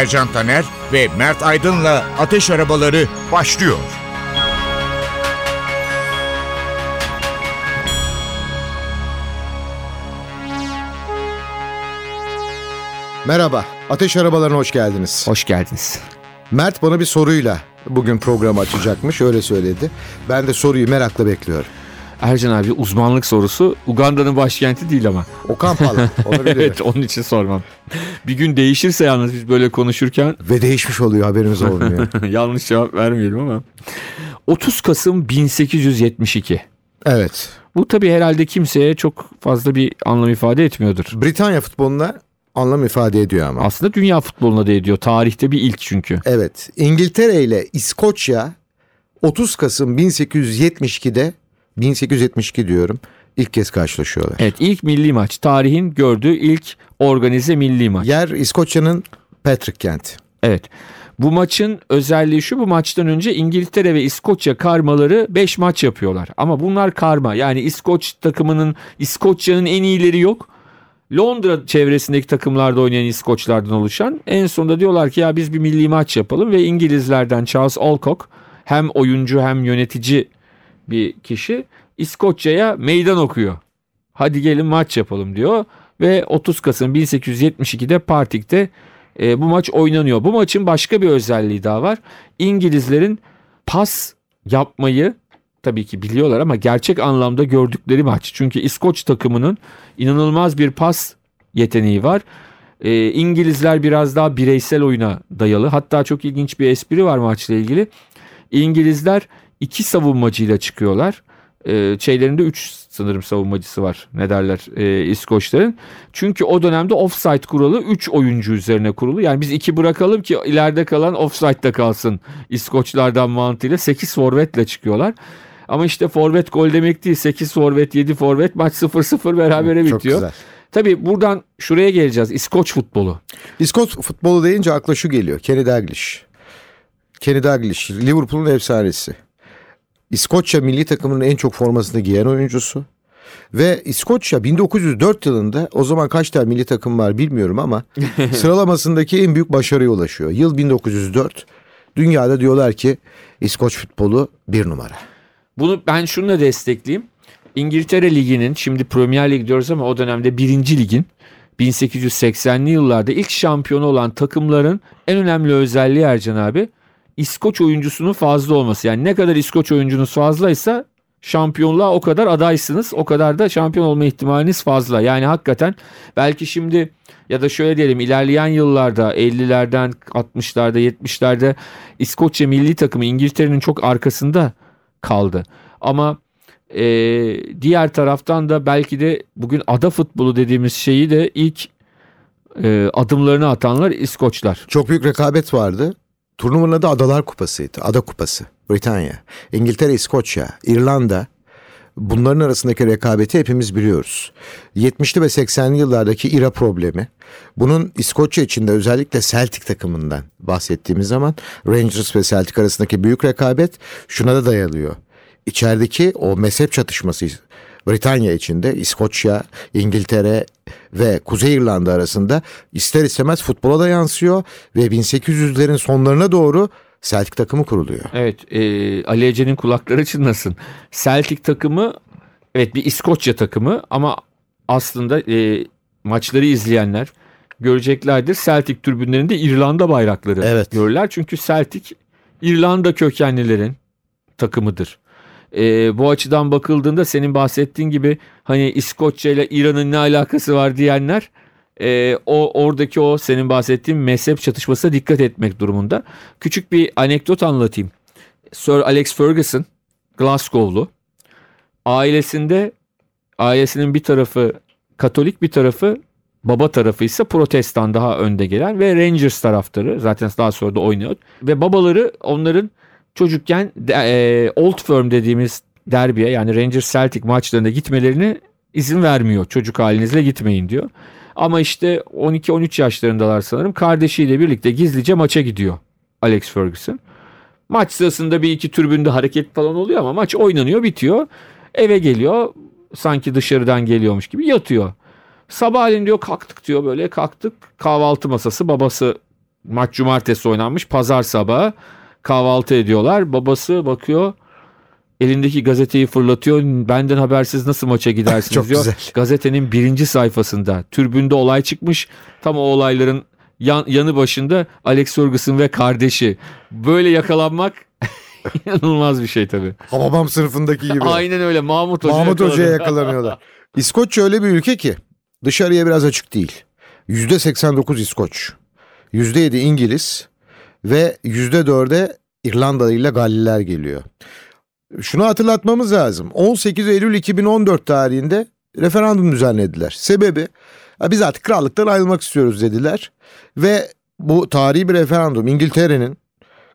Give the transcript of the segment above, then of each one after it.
Ercan Taner ve Mert Aydın'la Ateş Arabaları başlıyor. Merhaba, Ateş Arabalarına hoş geldiniz. Hoş geldiniz. Mert bana bir soruyla bugün programı açacakmış, öyle söyledi. Ben de soruyu merakla bekliyorum. Ercan abi uzmanlık sorusu Uganda'nın başkenti değil ama. O Kampala, evet onun için sormam. Bir gün değişirse yalnız biz böyle konuşurken Ve değişmiş oluyor, haberimiz olmuyor. yanlış cevap vermeyelim ama. 30 Kasım 1872. evet, Bu tabii herhalde kimseye çok fazla bir anlam ifade etmiyordur. Britanya futboluna anlam ifade ediyor ama. Aslında dünya futboluna da ediyor. Tarihte bir ilk çünkü. Evet, İngiltere ile İskoçya 30 Kasım 1872'de, 1872 diyorum, ilk kez karşılaşıyorlar. Evet ilk milli maç. Tarihin gördüğü ilk organize milli maç. Yer İskoçya'nın Patrick kenti. Evet. Bu maçın özelliği şu bu maçtan önce İngiltere ve İskoçya karmaları 5 maç yapıyorlar. Ama bunlar karma yani İskoç takımının İskoçya'nın en iyileri yok. Londra çevresindeki takımlarda oynayan İskoçlardan oluşan en sonunda diyorlar ki ya biz bir milli maç yapalım ve İngilizlerden Charles Alcock hem oyuncu hem yönetici bir kişi İskoçya'ya meydan okuyor. Hadi gelin maç yapalım diyor ve 30 Kasım 1872'de Partik'te e, bu maç oynanıyor. Bu maçın başka bir özelliği daha var. İngilizlerin pas yapmayı tabii ki biliyorlar ama gerçek anlamda gördükleri maç. Çünkü İskoç takımının inanılmaz bir pas yeteneği var. E, İngilizler biraz daha bireysel oyuna dayalı. Hatta çok ilginç bir espri var maçla ilgili. İngilizler iki savunmacıyla çıkıyorlar. E, şeylerinde 3 sanırım savunmacısı var ne derler e, İskoçların. Çünkü o dönemde offside kuralı 3 oyuncu üzerine kurulu. Yani biz 2 bırakalım ki ileride kalan offside'da kalsın İskoçlardan mantığıyla 8 forvetle çıkıyorlar. Ama işte forvet gol demek değil 8 forvet 7 forvet maç 0-0 berabere Çok bitiyor. güzel. Tabii buradan şuraya geleceğiz İskoç futbolu. İskoç futbolu deyince akla şu geliyor. Kenny Dalglish. Kenny Dalglish Liverpool'un efsanesi. İskoçya milli takımının en çok formasını giyen oyuncusu. Ve İskoçya 1904 yılında o zaman kaç tane milli takım var bilmiyorum ama sıralamasındaki en büyük başarıya ulaşıyor. Yıl 1904. Dünyada diyorlar ki İskoç futbolu bir numara. Bunu ben şununla destekleyeyim. İngiltere Ligi'nin şimdi Premier Lig diyoruz ama o dönemde birinci ligin 1880'li yıllarda ilk şampiyonu olan takımların en önemli özelliği Ercan abi İskoç oyuncusunun fazla olması. Yani ne kadar İskoç oyuncunuz fazlaysa şampiyonluğa o kadar adaysınız. O kadar da şampiyon olma ihtimaliniz fazla. Yani hakikaten belki şimdi ya da şöyle diyelim ilerleyen yıllarda 50'lerden 60'larda 70'lerde İskoçya milli takımı İngiltere'nin çok arkasında kaldı. Ama e, diğer taraftan da belki de bugün ada futbolu dediğimiz şeyi de ilk e, adımlarını atanlar İskoçlar. Çok büyük rekabet vardı. Turnuvanın adı Adalar Kupası'ydı. Ada Kupası. Britanya, İngiltere, İskoçya, İrlanda. Bunların arasındaki rekabeti hepimiz biliyoruz. 70'li ve 80'li yıllardaki İRA problemi. Bunun İskoçya içinde özellikle Celtic takımından bahsettiğimiz zaman Rangers ve Celtic arasındaki büyük rekabet şuna da dayalıyor. İçerideki o mezhep çatışması Britanya içinde İskoçya, İngiltere ve Kuzey İrlanda arasında ister istemez futbola da yansıyor ve 1800'lerin sonlarına doğru Celtic takımı kuruluyor. Evet e, Ali Ece'nin kulakları çınlasın. Celtic takımı evet bir İskoçya takımı ama aslında e, maçları izleyenler göreceklerdir. Celtic tribünlerinde İrlanda bayrakları Evet. görürler. Çünkü Celtic İrlanda kökenlilerin takımıdır. E, bu açıdan bakıldığında senin bahsettiğin gibi hani İskoçya ile İran'ın ne alakası var diyenler e, o oradaki o senin bahsettiğin mezhep çatışmasına dikkat etmek durumunda. Küçük bir anekdot anlatayım. Sir Alex Ferguson Glasgow'lu. Ailesinde ailesinin bir tarafı Katolik bir tarafı Baba tarafı ise protestan daha önde gelen ve Rangers taraftarı zaten daha sonra da oynuyor. Ve babaları onların çocukken e, Old Firm dediğimiz derbiye yani Rangers Celtic maçlarına gitmelerini izin vermiyor. Çocuk halinizle gitmeyin diyor. Ama işte 12-13 yaşlarındalar sanırım. Kardeşiyle birlikte gizlice maça gidiyor Alex Ferguson. Maç sırasında bir iki türbünde hareket falan oluyor ama maç oynanıyor bitiyor. Eve geliyor sanki dışarıdan geliyormuş gibi yatıyor. Sabahleyin diyor kalktık diyor böyle kalktık kahvaltı masası babası maç cumartesi oynanmış pazar sabahı kahvaltı ediyorlar. Babası bakıyor elindeki gazeteyi fırlatıyor. Benden habersiz nasıl maça gidersiniz Çok diyor. güzel. Gazetenin birinci sayfasında türbünde olay çıkmış. Tam o olayların yan, yanı başında Alex Ferguson ve kardeşi. Böyle yakalanmak inanılmaz bir şey tabii. Hababam sınıfındaki gibi. Aynen öyle Mahmut Hoca Mahmut. Hoca'ya yakalanıyorlar. İskoçya öyle bir ülke ki dışarıya biraz açık değil. Yüzde 89 İskoç. Yüzde 7 İngiliz ve yüzde 4'e İrlandalı ile Galliler geliyor. Şunu hatırlatmamız lazım. 18 Eylül 2014 tarihinde referandum düzenlediler. Sebebi "Ha, biz artık krallıktan ayrılmak istiyoruz dediler. Ve bu tarihi bir referandum İngiltere'nin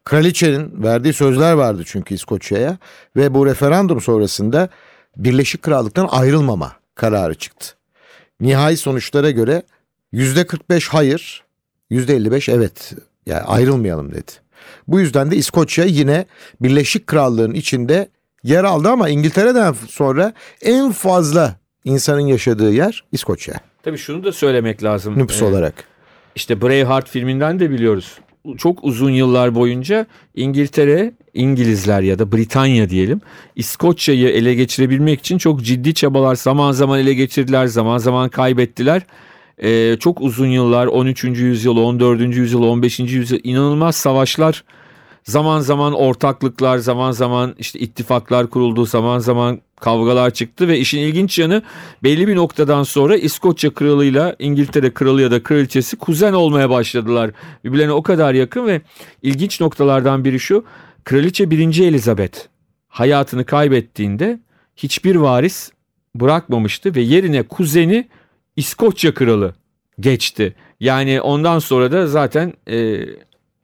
kraliçenin verdiği sözler vardı çünkü İskoçya'ya ve bu referandum sonrasında Birleşik Krallık'tan ayrılmama kararı çıktı. Nihai sonuçlara göre %45 hayır, %55 evet yani ayrılmayalım dedi. Bu yüzden de İskoçya yine Birleşik Krallığın içinde yer aldı ama İngiltere'den sonra en fazla insanın yaşadığı yer İskoçya Tabii şunu da söylemek lazım. nüfus Ee, olarak. İşte Braveheart filminden de biliyoruz. Çok uzun yıllar boyunca İngiltere, İngilizler ya da Britanya diyelim İskoçya'yı ele geçirebilmek için çok ciddi çabalar zaman zaman ele geçirdiler, zaman zaman kaybettiler. Ee, çok uzun yıllar 13. yüzyıl, 14. yüzyıl, 15. yüzyıl inanılmaz savaşlar zaman zaman ortaklıklar, zaman zaman işte ittifaklar kuruldu, zaman zaman kavgalar çıktı ve işin ilginç yanı belli bir noktadan sonra İskoçya kralıyla İngiltere kralı ya da kraliçesi kuzen olmaya başladılar. Birbirlerine o kadar yakın ve ilginç noktalardan biri şu. Kraliçe 1. Elizabeth hayatını kaybettiğinde hiçbir varis bırakmamıştı ve yerine kuzeni İskoçya kralı geçti. Yani ondan sonra da zaten e,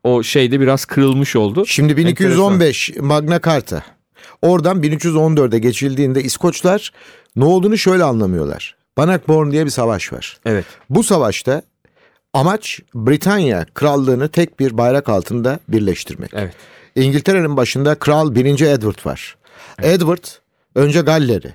o şeyde biraz kırılmış oldu. Şimdi 1215 Magna Carta. Oradan 1314'e geçildiğinde İskoçlar ne olduğunu şöyle anlamıyorlar. Bannockburn diye bir savaş var. Evet. Bu savaşta amaç Britanya krallığını tek bir bayrak altında birleştirmek. Evet. İngiltere'nin başında Kral 1. Edward var. Edward önce Galler'i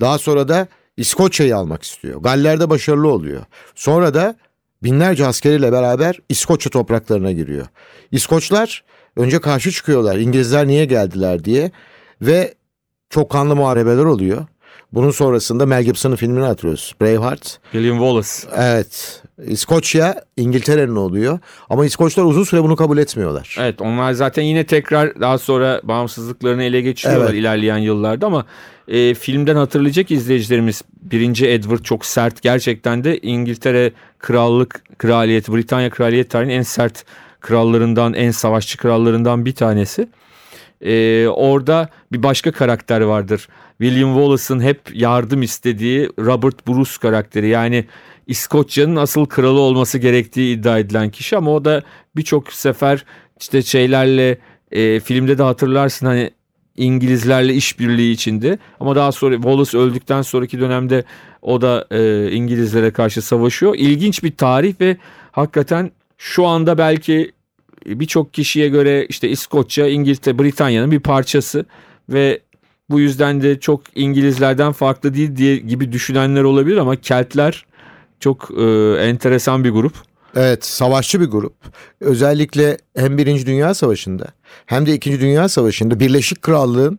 daha sonra da İskoçya'yı almak istiyor. Galler'de başarılı oluyor. Sonra da binlerce askeriyle beraber İskoçya topraklarına giriyor. İskoçlar önce karşı çıkıyorlar İngilizler niye geldiler diye ve çok kanlı muharebeler oluyor. Bunun sonrasında Mel Gibson'ın filmini hatırlıyoruz. Braveheart. William Wallace. Evet. İskoçya İngiltere'nin oluyor. Ama İskoçlar uzun süre bunu kabul etmiyorlar. Evet onlar zaten yine tekrar daha sonra bağımsızlıklarını ele geçiriyorlar Evet. ilerleyen yıllarda ama e, filmden hatırlayacak izleyicilerimiz birinci Edward çok sert gerçekten de İngiltere krallık kraliyeti Britanya kraliyet tarihinin en sert krallarından en savaşçı krallarından bir tanesi. E, orada bir başka karakter vardır. William Wallace'ın hep yardım istediği Robert Bruce karakteri yani İskoçya'nın asıl kralı olması gerektiği iddia edilen kişi ama o da birçok sefer işte şeylerle e, filmde de hatırlarsın hani İngilizlerle işbirliği içinde ama daha sonra Wallace öldükten sonraki dönemde o da e, İngilizlere karşı savaşıyor. İlginç bir tarih ve hakikaten şu anda belki birçok kişiye göre işte İskoçya, İngiltere, Britanya'nın bir parçası ve bu yüzden de çok İngilizlerden farklı değil diye gibi düşünenler olabilir ama Keltler çok e, enteresan bir grup. Evet, savaşçı bir grup. Özellikle hem Birinci Dünya Savaşı'nda hem de İkinci Dünya Savaşı'nda Birleşik Krallığın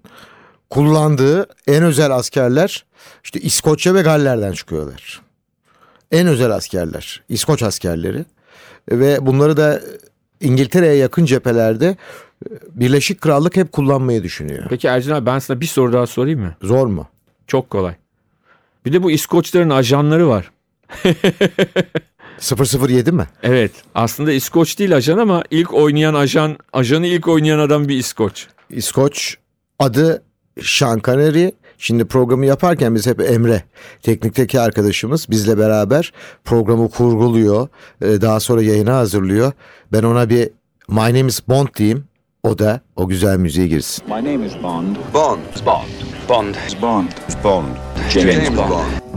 kullandığı en özel askerler işte İskoçya ve Galler'den çıkıyorlar. En özel askerler, İskoç askerleri ve bunları da İngiltere'ye yakın cephelerde Birleşik Krallık hep kullanmayı düşünüyor. Peki Ercan abi ben sana bir soru daha sorayım mı? Zor mu? Çok kolay. Bir de bu İskoçların ajanları var. 007 mi? Evet aslında İskoç değil ajan ama ilk oynayan ajan, ajanı ilk oynayan adam bir İskoç. İskoç adı Sean Connery Şimdi programı yaparken biz hep Emre, teknikteki arkadaşımız bizle beraber programı kurguluyor. e, Daha sonra yayına hazırlıyor. Ben ona bir My Name is Bond diyeyim. O da o güzel müziğe girsin. My name is Bond. Bond. Bond. Bond. Bond. Bond. James, Bond. Dındını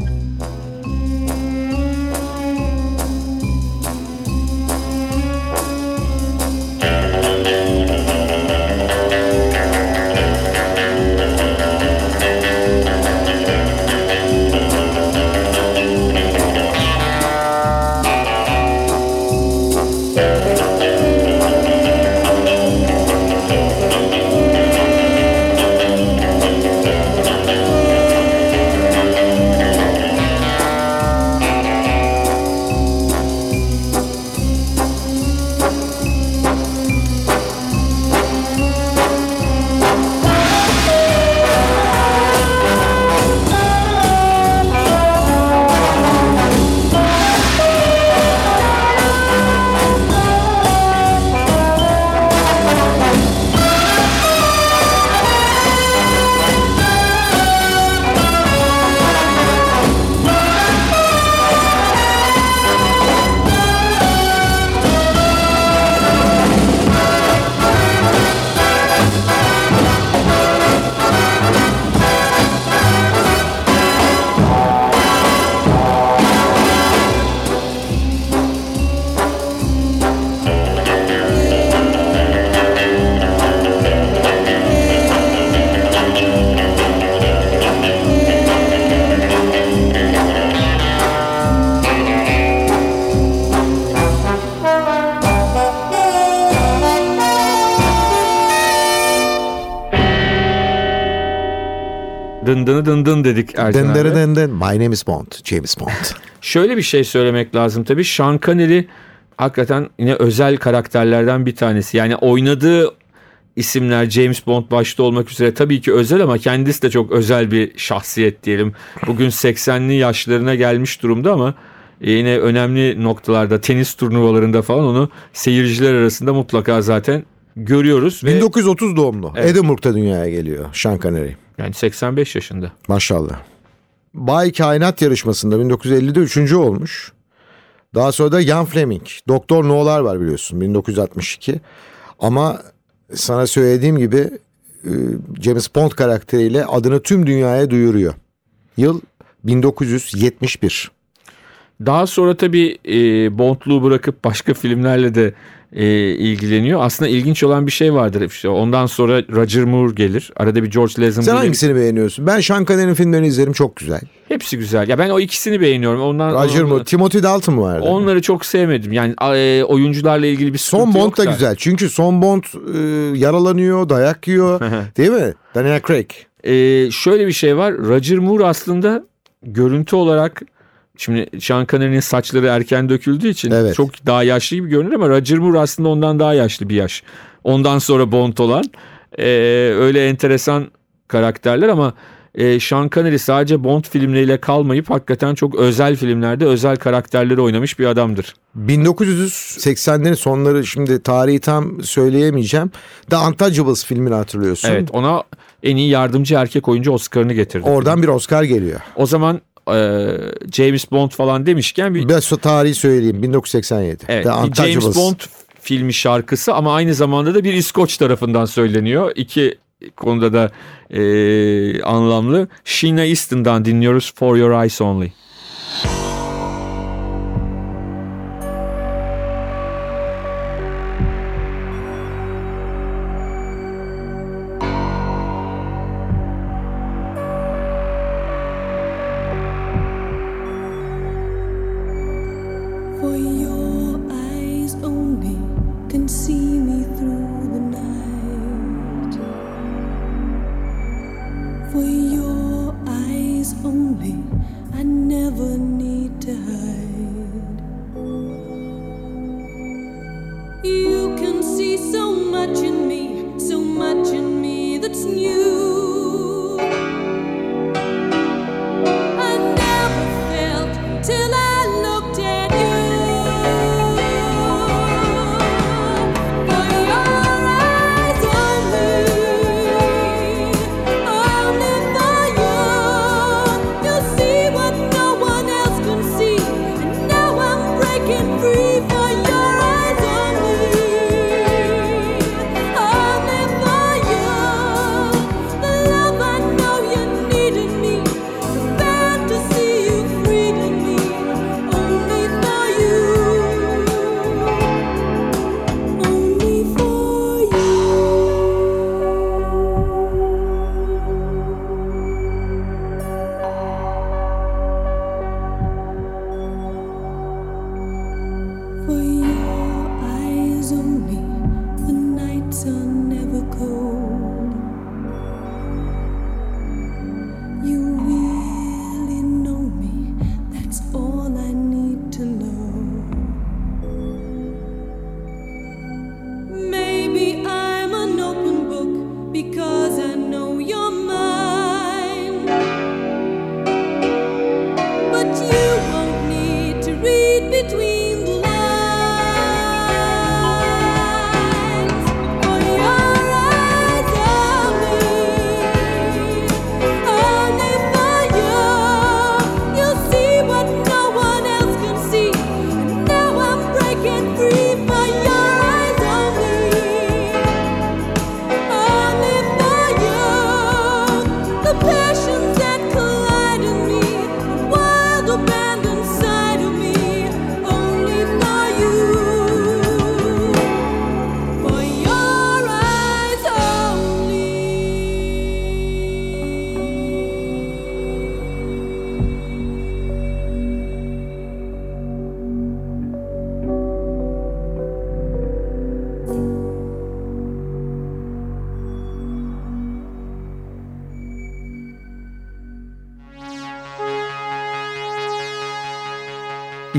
dındın dedik Ercan abi. Den den den My name is Bond. James Bond. Şöyle bir şey söylemek lazım tabii. Sean Connery hakikaten yine özel karakterlerden bir tanesi. Yani oynadığı isimler James Bond başta olmak üzere tabii ki özel ama kendisi de çok özel bir şahsiyet diyelim. Bugün 80'li yaşlarına gelmiş durumda ama yine önemli noktalarda tenis turnuvalarında falan onu seyirciler arasında mutlaka zaten görüyoruz. Ve 1930 doğumlu. Evet. Edinburgh'da dünyaya geliyor Sean Connery. Yani 85 yaşında. Maşallah. Bay Kainat yarışmasında 1950'de üçüncü olmuş. Daha sonra da Ian Fleming. Doktor No'lar var biliyorsun 1962. Ama sana söylediğim gibi e, James Bond karakteriyle adını tüm dünyaya duyuruyor. Yıl 1971. Daha sonra tabii e, Bond'luğu bırakıp başka filmlerle de e, ilgileniyor. Aslında ilginç olan bir şey vardır. İşte ondan sonra Roger Moore gelir. Arada bir George Sen Lazenby. hangisini beğeniyorsun? Ben Sean Connery'nin filmlerini izlerim çok güzel. Hepsi güzel. Ya ben o ikisini beğeniyorum. Ondan Roger Moore, Timothy Dalton vardı. Onları çok sevmedim. Yani e, oyuncularla ilgili bir Son Bond da güzel. Çünkü Son Bond e, yaralanıyor, dayak yiyor. değil mi? Daniel Craig. E, şöyle bir şey var. Roger Moore aslında görüntü olarak Şimdi Sean Connery'nin saçları erken döküldüğü için Evet. çok daha yaşlı gibi görünür ama Roger Moore aslında ondan daha yaşlı bir yaş. Ondan sonra Bond olan e, öyle enteresan karakterler ama e, Sean Connery sadece Bond filmleriyle kalmayıp hakikaten çok özel filmlerde özel karakterleri oynamış bir adamdır. 1980'lerin sonları şimdi tarihi tam söyleyemeyeceğim. The Untouchables filmini hatırlıyorsun. Evet ona en iyi yardımcı erkek oyuncu Oscar'ını getirdi. Oradan bir Oscar geliyor. O zaman e, James Bond falan demişken bir, Biraz tarihi söyleyeyim 1987. evet, bir James. Bond filmi şarkısı ama aynı zamanda da bir İskoç tarafından söyleniyor. İki konuda da e, anlamlı. Sheena Easton'dan dinliyoruz For Your Eyes Only.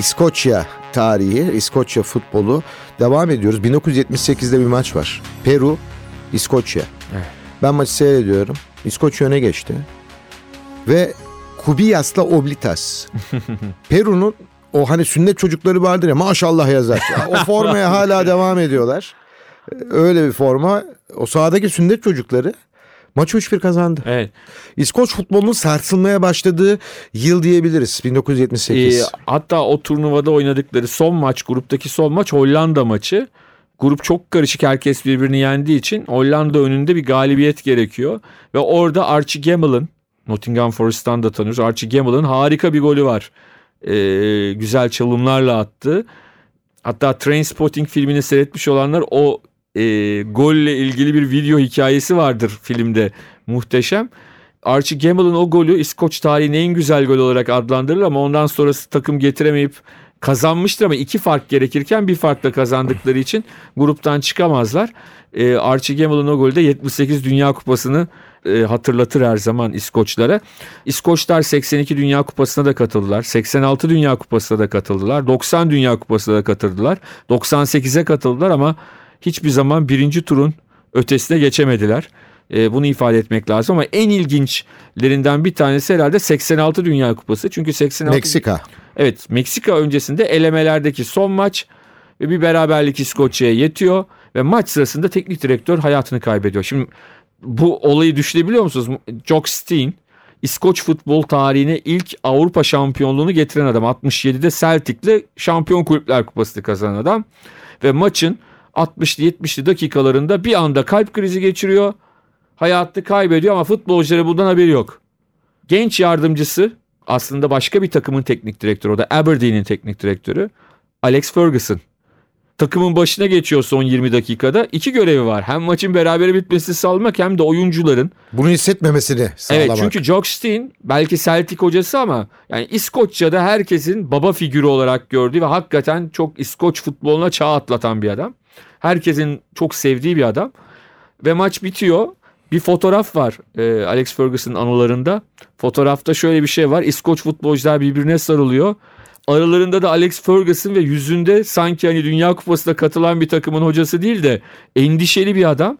İskoçya tarihi, İskoçya futbolu devam ediyoruz. 1978'de bir maç var. Peru, İskoçya. Evet. Ben maçı seyrediyorum. İskoçya öne geçti. Ve Kubias'la Oblitas. Peru'nun o hani sünnet çocukları vardır ya maşallah yazar. Ya o formaya hala devam ediyorlar. Öyle bir forma. O sahadaki sünnet çocukları maçı 3-1 kazandı. Evet. İskoç futbolunun sarsılmaya başladığı yıl diyebiliriz 1978. Ee, hatta o turnuvada oynadıkları son maç gruptaki son maç Hollanda maçı. Grup çok karışık herkes birbirini yendiği için Hollanda önünde bir galibiyet gerekiyor. Ve orada Archie Gamble'ın Nottingham Forest'tan da tanıyoruz. Archie Gamble'ın harika bir golü var. Ee, güzel çalımlarla attı. Hatta Trainspotting filmini seyretmiş olanlar o e, golle ilgili bir video hikayesi vardır filmde. Muhteşem. Archie Gamble'ın o golü İskoç tarihinin en güzel gol olarak adlandırılır ama ondan sonrası takım getiremeyip kazanmıştır ama iki fark gerekirken bir farkla kazandıkları için gruptan çıkamazlar. Ee, Archie Gamble'ın o golü de 78 Dünya Kupası'nı e, hatırlatır her zaman İskoçlara. İskoçlar 82 Dünya Kupası'na da katıldılar. 86 Dünya Kupası'na da katıldılar. 90 Dünya Kupası'na da katıldılar. 98'e katıldılar ama hiçbir zaman birinci turun ötesine geçemediler. E, bunu ifade etmek lazım ama en ilginçlerinden bir tanesi herhalde 86 Dünya Kupası. Çünkü 86 Meksika. Evet Meksika öncesinde elemelerdeki son maç ve bir beraberlik İskoçya'ya yetiyor ve maç sırasında teknik direktör hayatını kaybediyor. Şimdi bu olayı düşünebiliyor musunuz? Jock Stein İskoç futbol tarihine ilk Avrupa şampiyonluğunu getiren adam. 67'de Celtic'le Şampiyon Kulüpler Kupası'nı kazanan adam. Ve maçın 60'lı 70'li dakikalarında bir anda kalp krizi geçiriyor. Hayatını kaybediyor ama futbolcuları bundan haberi yok. Genç yardımcısı aslında başka bir takımın teknik direktörü o da Aberdeen'in teknik direktörü Alex Ferguson. Takımın başına geçiyor son 20 dakikada. İki görevi var. Hem maçın berabere bitmesini sağlamak hem de oyuncuların. Bunu hissetmemesini sağlamak. Evet çünkü Jock Stein belki Celtic hocası ama yani İskoçya'da herkesin baba figürü olarak gördüğü ve hakikaten çok İskoç futboluna çağ atlatan bir adam. Herkesin çok sevdiği bir adam. Ve maç bitiyor. Bir fotoğraf var e, Alex Ferguson'ın anılarında. Fotoğrafta şöyle bir şey var. İskoç futbolcular birbirine sarılıyor. Aralarında da Alex Ferguson ve yüzünde sanki hani Dünya Kupası'na katılan bir takımın hocası değil de endişeli bir adam.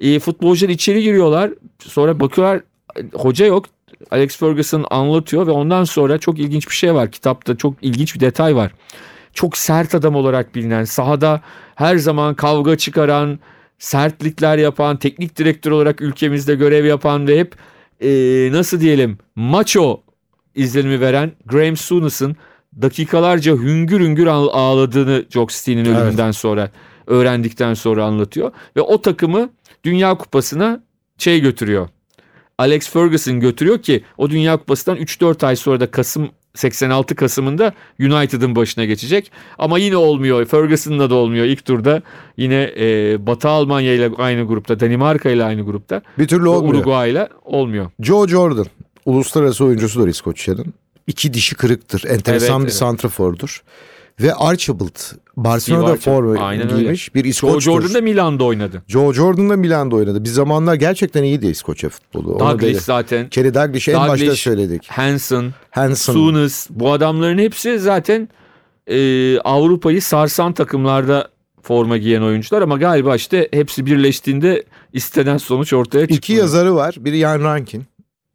E, futbolcular içeri giriyorlar. Sonra bakıyorlar hoca yok. Alex Ferguson anlatıyor ve ondan sonra çok ilginç bir şey var. Kitapta çok ilginç bir detay var. Çok sert adam olarak bilinen, sahada her zaman kavga çıkaran, sertlikler yapan, teknik direktör olarak ülkemizde görev yapan ve hep e, nasıl diyelim macho izlenimi veren Graham Souness'ın dakikalarca hüngür hüngür ağ- ağladığını Jock Stein'in Evet. ölümünden sonra öğrendikten sonra anlatıyor. Ve o takımı Dünya Kupası'na şey götürüyor. Alex Ferguson götürüyor ki o Dünya Kupası'ndan 3-4 ay sonra da Kasım 86 Kasım'ında United'ın başına geçecek. Ama yine olmuyor. Ferguson'la da olmuyor. İlk turda yine e, Batı Almanya ile aynı grupta, Danimarka ile aynı grupta. Bir türlü olmuyor. Uruguay ile olmuyor. Joe Jordan uluslararası oyuncusudur İskoçya'nın. İki dişi kırıktır. Enteresan Evet, bir evet. santrafordur. Ve Archibald Barcelona'da forma aynen öyle. giymiş bir Joe İskoç'tur. Jordan da Milan'da oynadı. Joe Jordan da Milan'da oynadı. Bir zamanlar gerçekten iyiydi İskoçya futbolu. Douglas zaten. Kerry Douglas'ı en başta Douglas, söyledik. Hansen, Hansen. Souness bu adamların hepsi zaten e, Avrupa'yı sarsan takımlarda forma giyen oyuncular ama galiba işte hepsi birleştiğinde istenen sonuç ortaya çıkıyor. İki yazarı var. Biri Jan Rankin.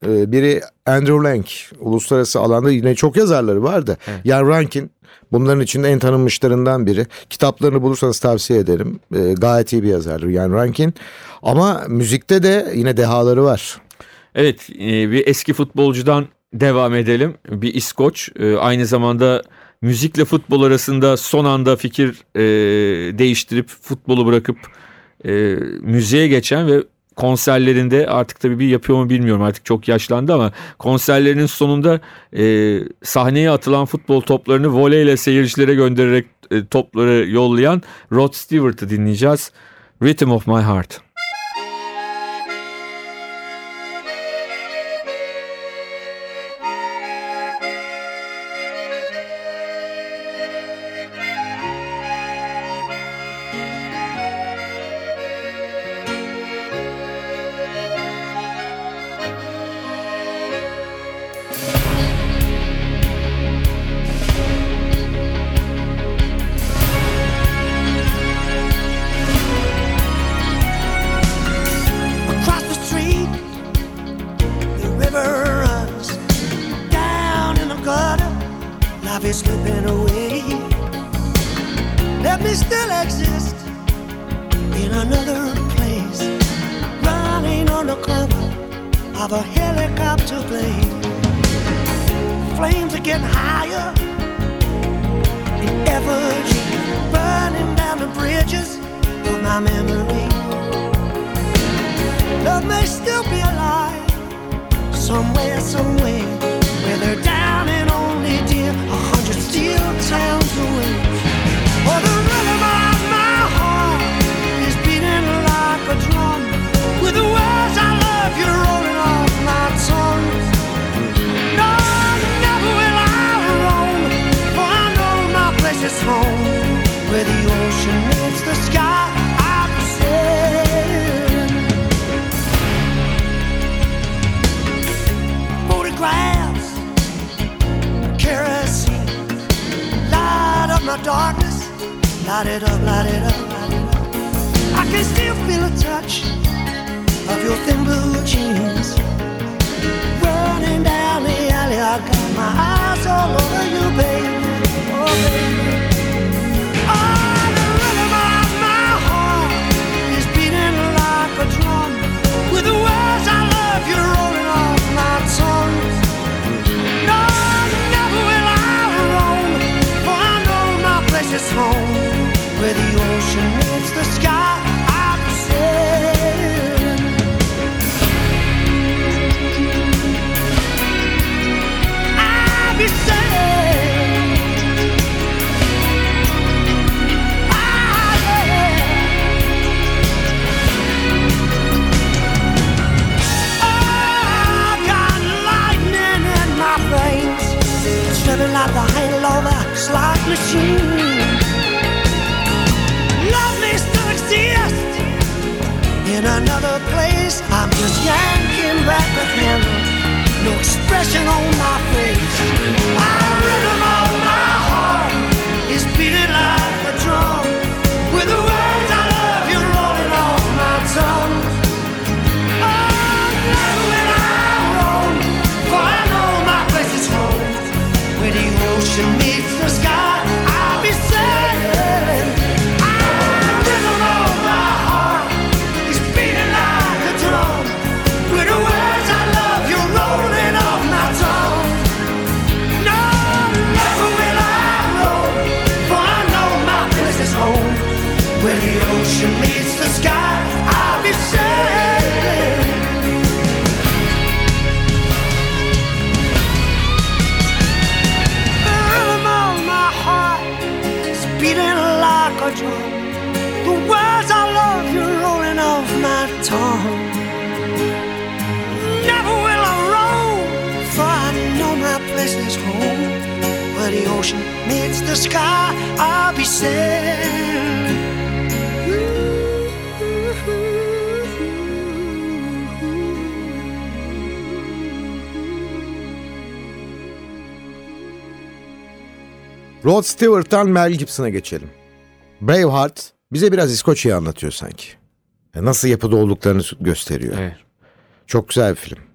e, Biri Andrew Lang. Uluslararası alanda yine çok yazarları var da. Evet. Jan Rankin bunların içinde en tanınmışlarından biri. Kitaplarını bulursanız tavsiye ederim. E, gayet iyi bir yazardır Jan Rankin. Ama müzikte de yine dehaları var. Evet e, bir eski futbolcudan devam edelim. Bir İskoç e, aynı zamanda müzikle futbol arasında son anda fikir e, değiştirip futbolu bırakıp e, müziğe geçen ve konserlerinde artık tabii bir yapıyor mu bilmiyorum artık çok yaşlandı ama konserlerinin sonunda e, sahneye atılan futbol toplarını voleyle seyircilere göndererek e, topları yollayan Rod Stewart'ı dinleyeceğiz. Rhythm of My Heart. I'm yanking back the handle, no expression on my face. My meets the sky, I'll be sailing. Rod Stewart'tan Mel Gibson'a geçelim. Braveheart bize biraz İskoçya'yı anlatıyor sanki. Ya Nasıl yapıda olduklarını gösteriyor. Evet. Çok güzel bir film.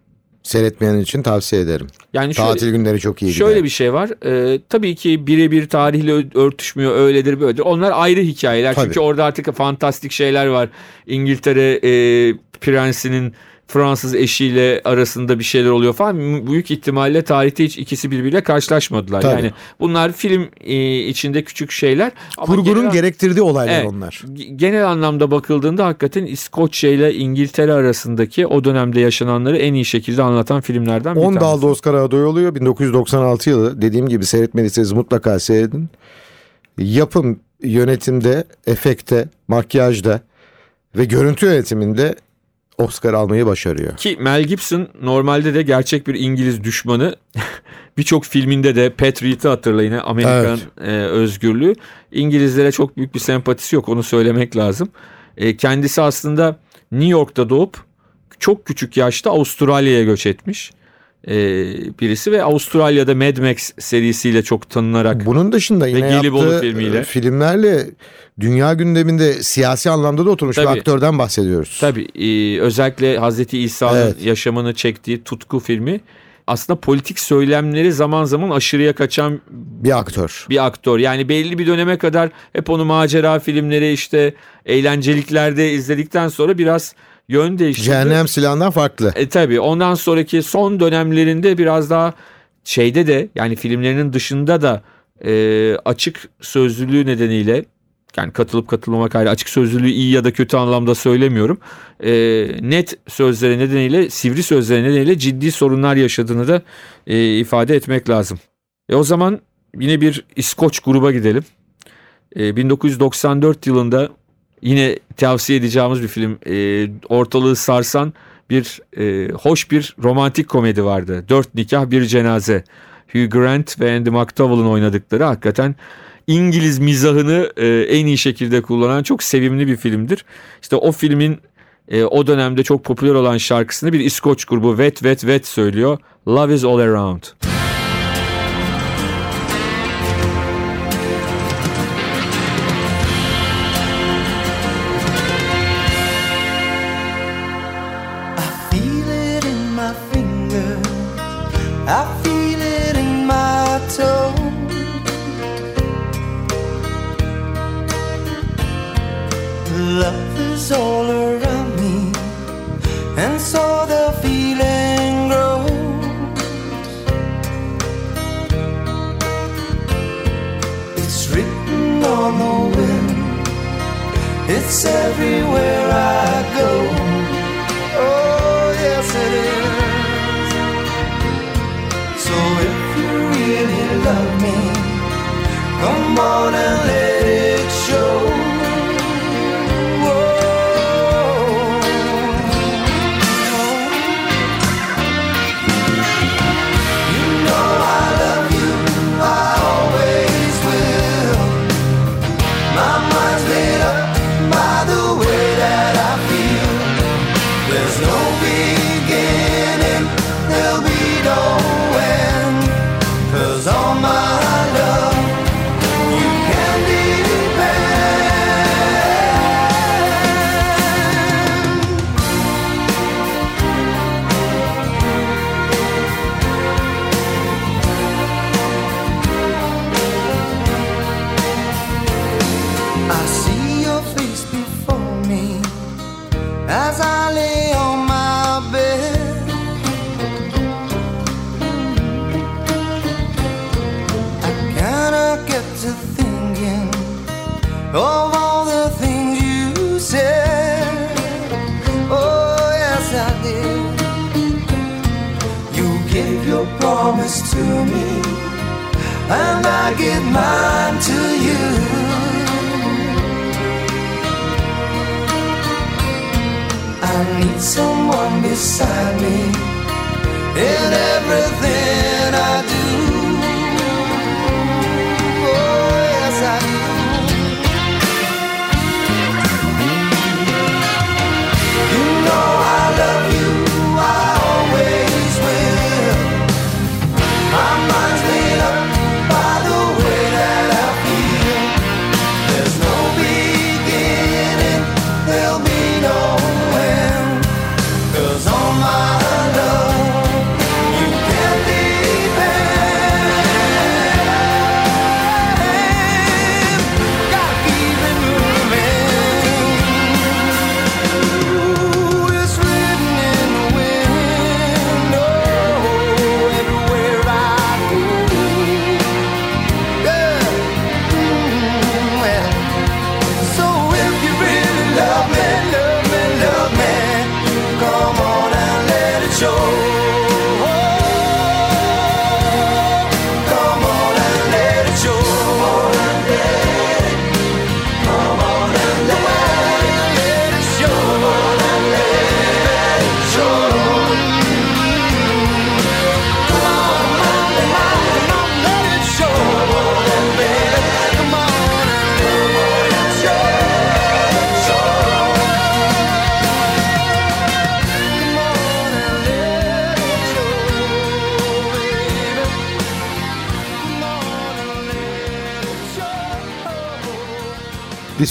Seyretmeyen için tavsiye ederim. Yani şöyle- Tatil günleri çok iyi Şöyle gider. bir şey var. Ee, tabii ki birebir tarihle örtüşmüyor. Öyledir böyledir. Onlar ayrı hikayeler. Tabii. Çünkü orada artık fantastik şeyler var. İngiltere e, prensinin Fransız eşiyle arasında bir şeyler oluyor falan. Büyük ihtimalle tarihte hiç ikisi birbiriyle karşılaşmadılar. Tabii. Yani bunlar film e, içinde küçük şeyler. Ama Kurgunun genel- gerektirdiği olaylar Evet. onlar. Genel anlamda bakıldığında hakikaten İskoçya ile İngiltere arasındaki o dönemde yaşananları en iyi şekilde anlatan filmlerden bir 10 tanesi. dalda Oscar aday oluyor. 1996 yılı. Dediğim gibi seyretmediyseniz mutlaka seyredin. Yapım, yönetimde, efekte, makyajda ve görüntü yönetiminde Oscar almayı başarıyor. Ki Mel Gibson normalde de gerçek bir İngiliz düşmanı. Birçok filminde de Patriot'ı hatırlayın Amerikan e, özgürlüğü. İngilizlere çok büyük bir sempatisi yok onu söylemek lazım. E, kendisi aslında New York'ta doğup çok küçük yaşta Avustralya'ya göç etmiş e, birisi ve Avustralya'da Mad Max serisiyle çok tanınarak Bunun dışında yine yaptığı filmiyle. e, filmlerle dünya gündeminde siyasi anlamda da oturmuş bir Tabii. aktörden bahsediyoruz. Tabii e, özellikle Hazreti İsa'nın Evet. yaşamını çektiği Tutku filmi aslında politik söylemleri zaman zaman aşırıya kaçan Bir aktör. bir aktör. Yani belli bir döneme kadar hep onu macera filmleri işte eğlenceliklerde izledikten sonra biraz yön değiştirdi. Cehennem silahından farklı. E tabi ondan sonraki son dönemlerinde biraz daha şeyde de yani filmlerinin dışında da e, açık sözlülüğü nedeniyle yani katılıp katılmamak ayrı açık sözlülüğü iyi ya da kötü anlamda söylemiyorum. E, net sözleri nedeniyle sivri sözleri nedeniyle ciddi sorunlar yaşadığını da e, ifade etmek lazım. E o zaman yine bir İskoç gruba gidelim. E, 1994 yılında yine tavsiye edeceğimiz bir film. E, ortalığı sarsan bir e, hoş bir romantik komedi vardı. Dört nikah bir cenaze. Hugh Grant ve Andy McDowell'ın oynadıkları hakikaten İngiliz mizahını e, en iyi şekilde kullanan çok sevimli bir filmdir. İşte o filmin e, o dönemde çok popüler olan şarkısını bir İskoç grubu Wet Wet Wet söylüyor. Love is all around. All around me, and so the feeling grows. It's written on the wind, it's everywhere I give mine to you. I need someone beside me in everything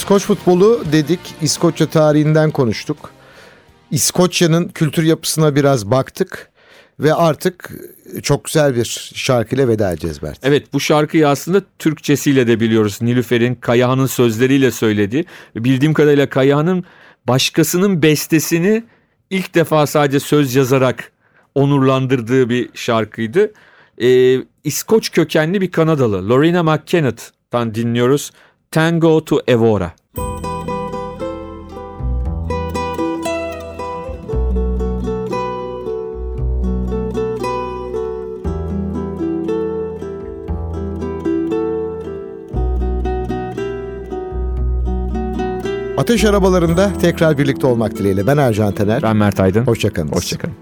İskoç futbolu dedik, İskoçya tarihinden konuştuk. İskoçya'nın kültür yapısına biraz baktık. Ve artık çok güzel bir şarkıyla veda edeceğiz Bert. Evet bu şarkıyı aslında Türkçesiyle de biliyoruz. Nilüfer'in Kayahan'ın sözleriyle söylediği. Bildiğim kadarıyla Kayahan'ın başkasının bestesini ilk defa sadece söz yazarak onurlandırdığı bir şarkıydı. Ee, İskoç kökenli bir Kanadalı Lorena McKennett'tan dinliyoruz. Tango to Evora. Ateş arabalarında tekrar birlikte olmak dileğiyle. Ben Ercan Taner. Ben Mert Aydın. Hoşçakalın. Hoşçakalın.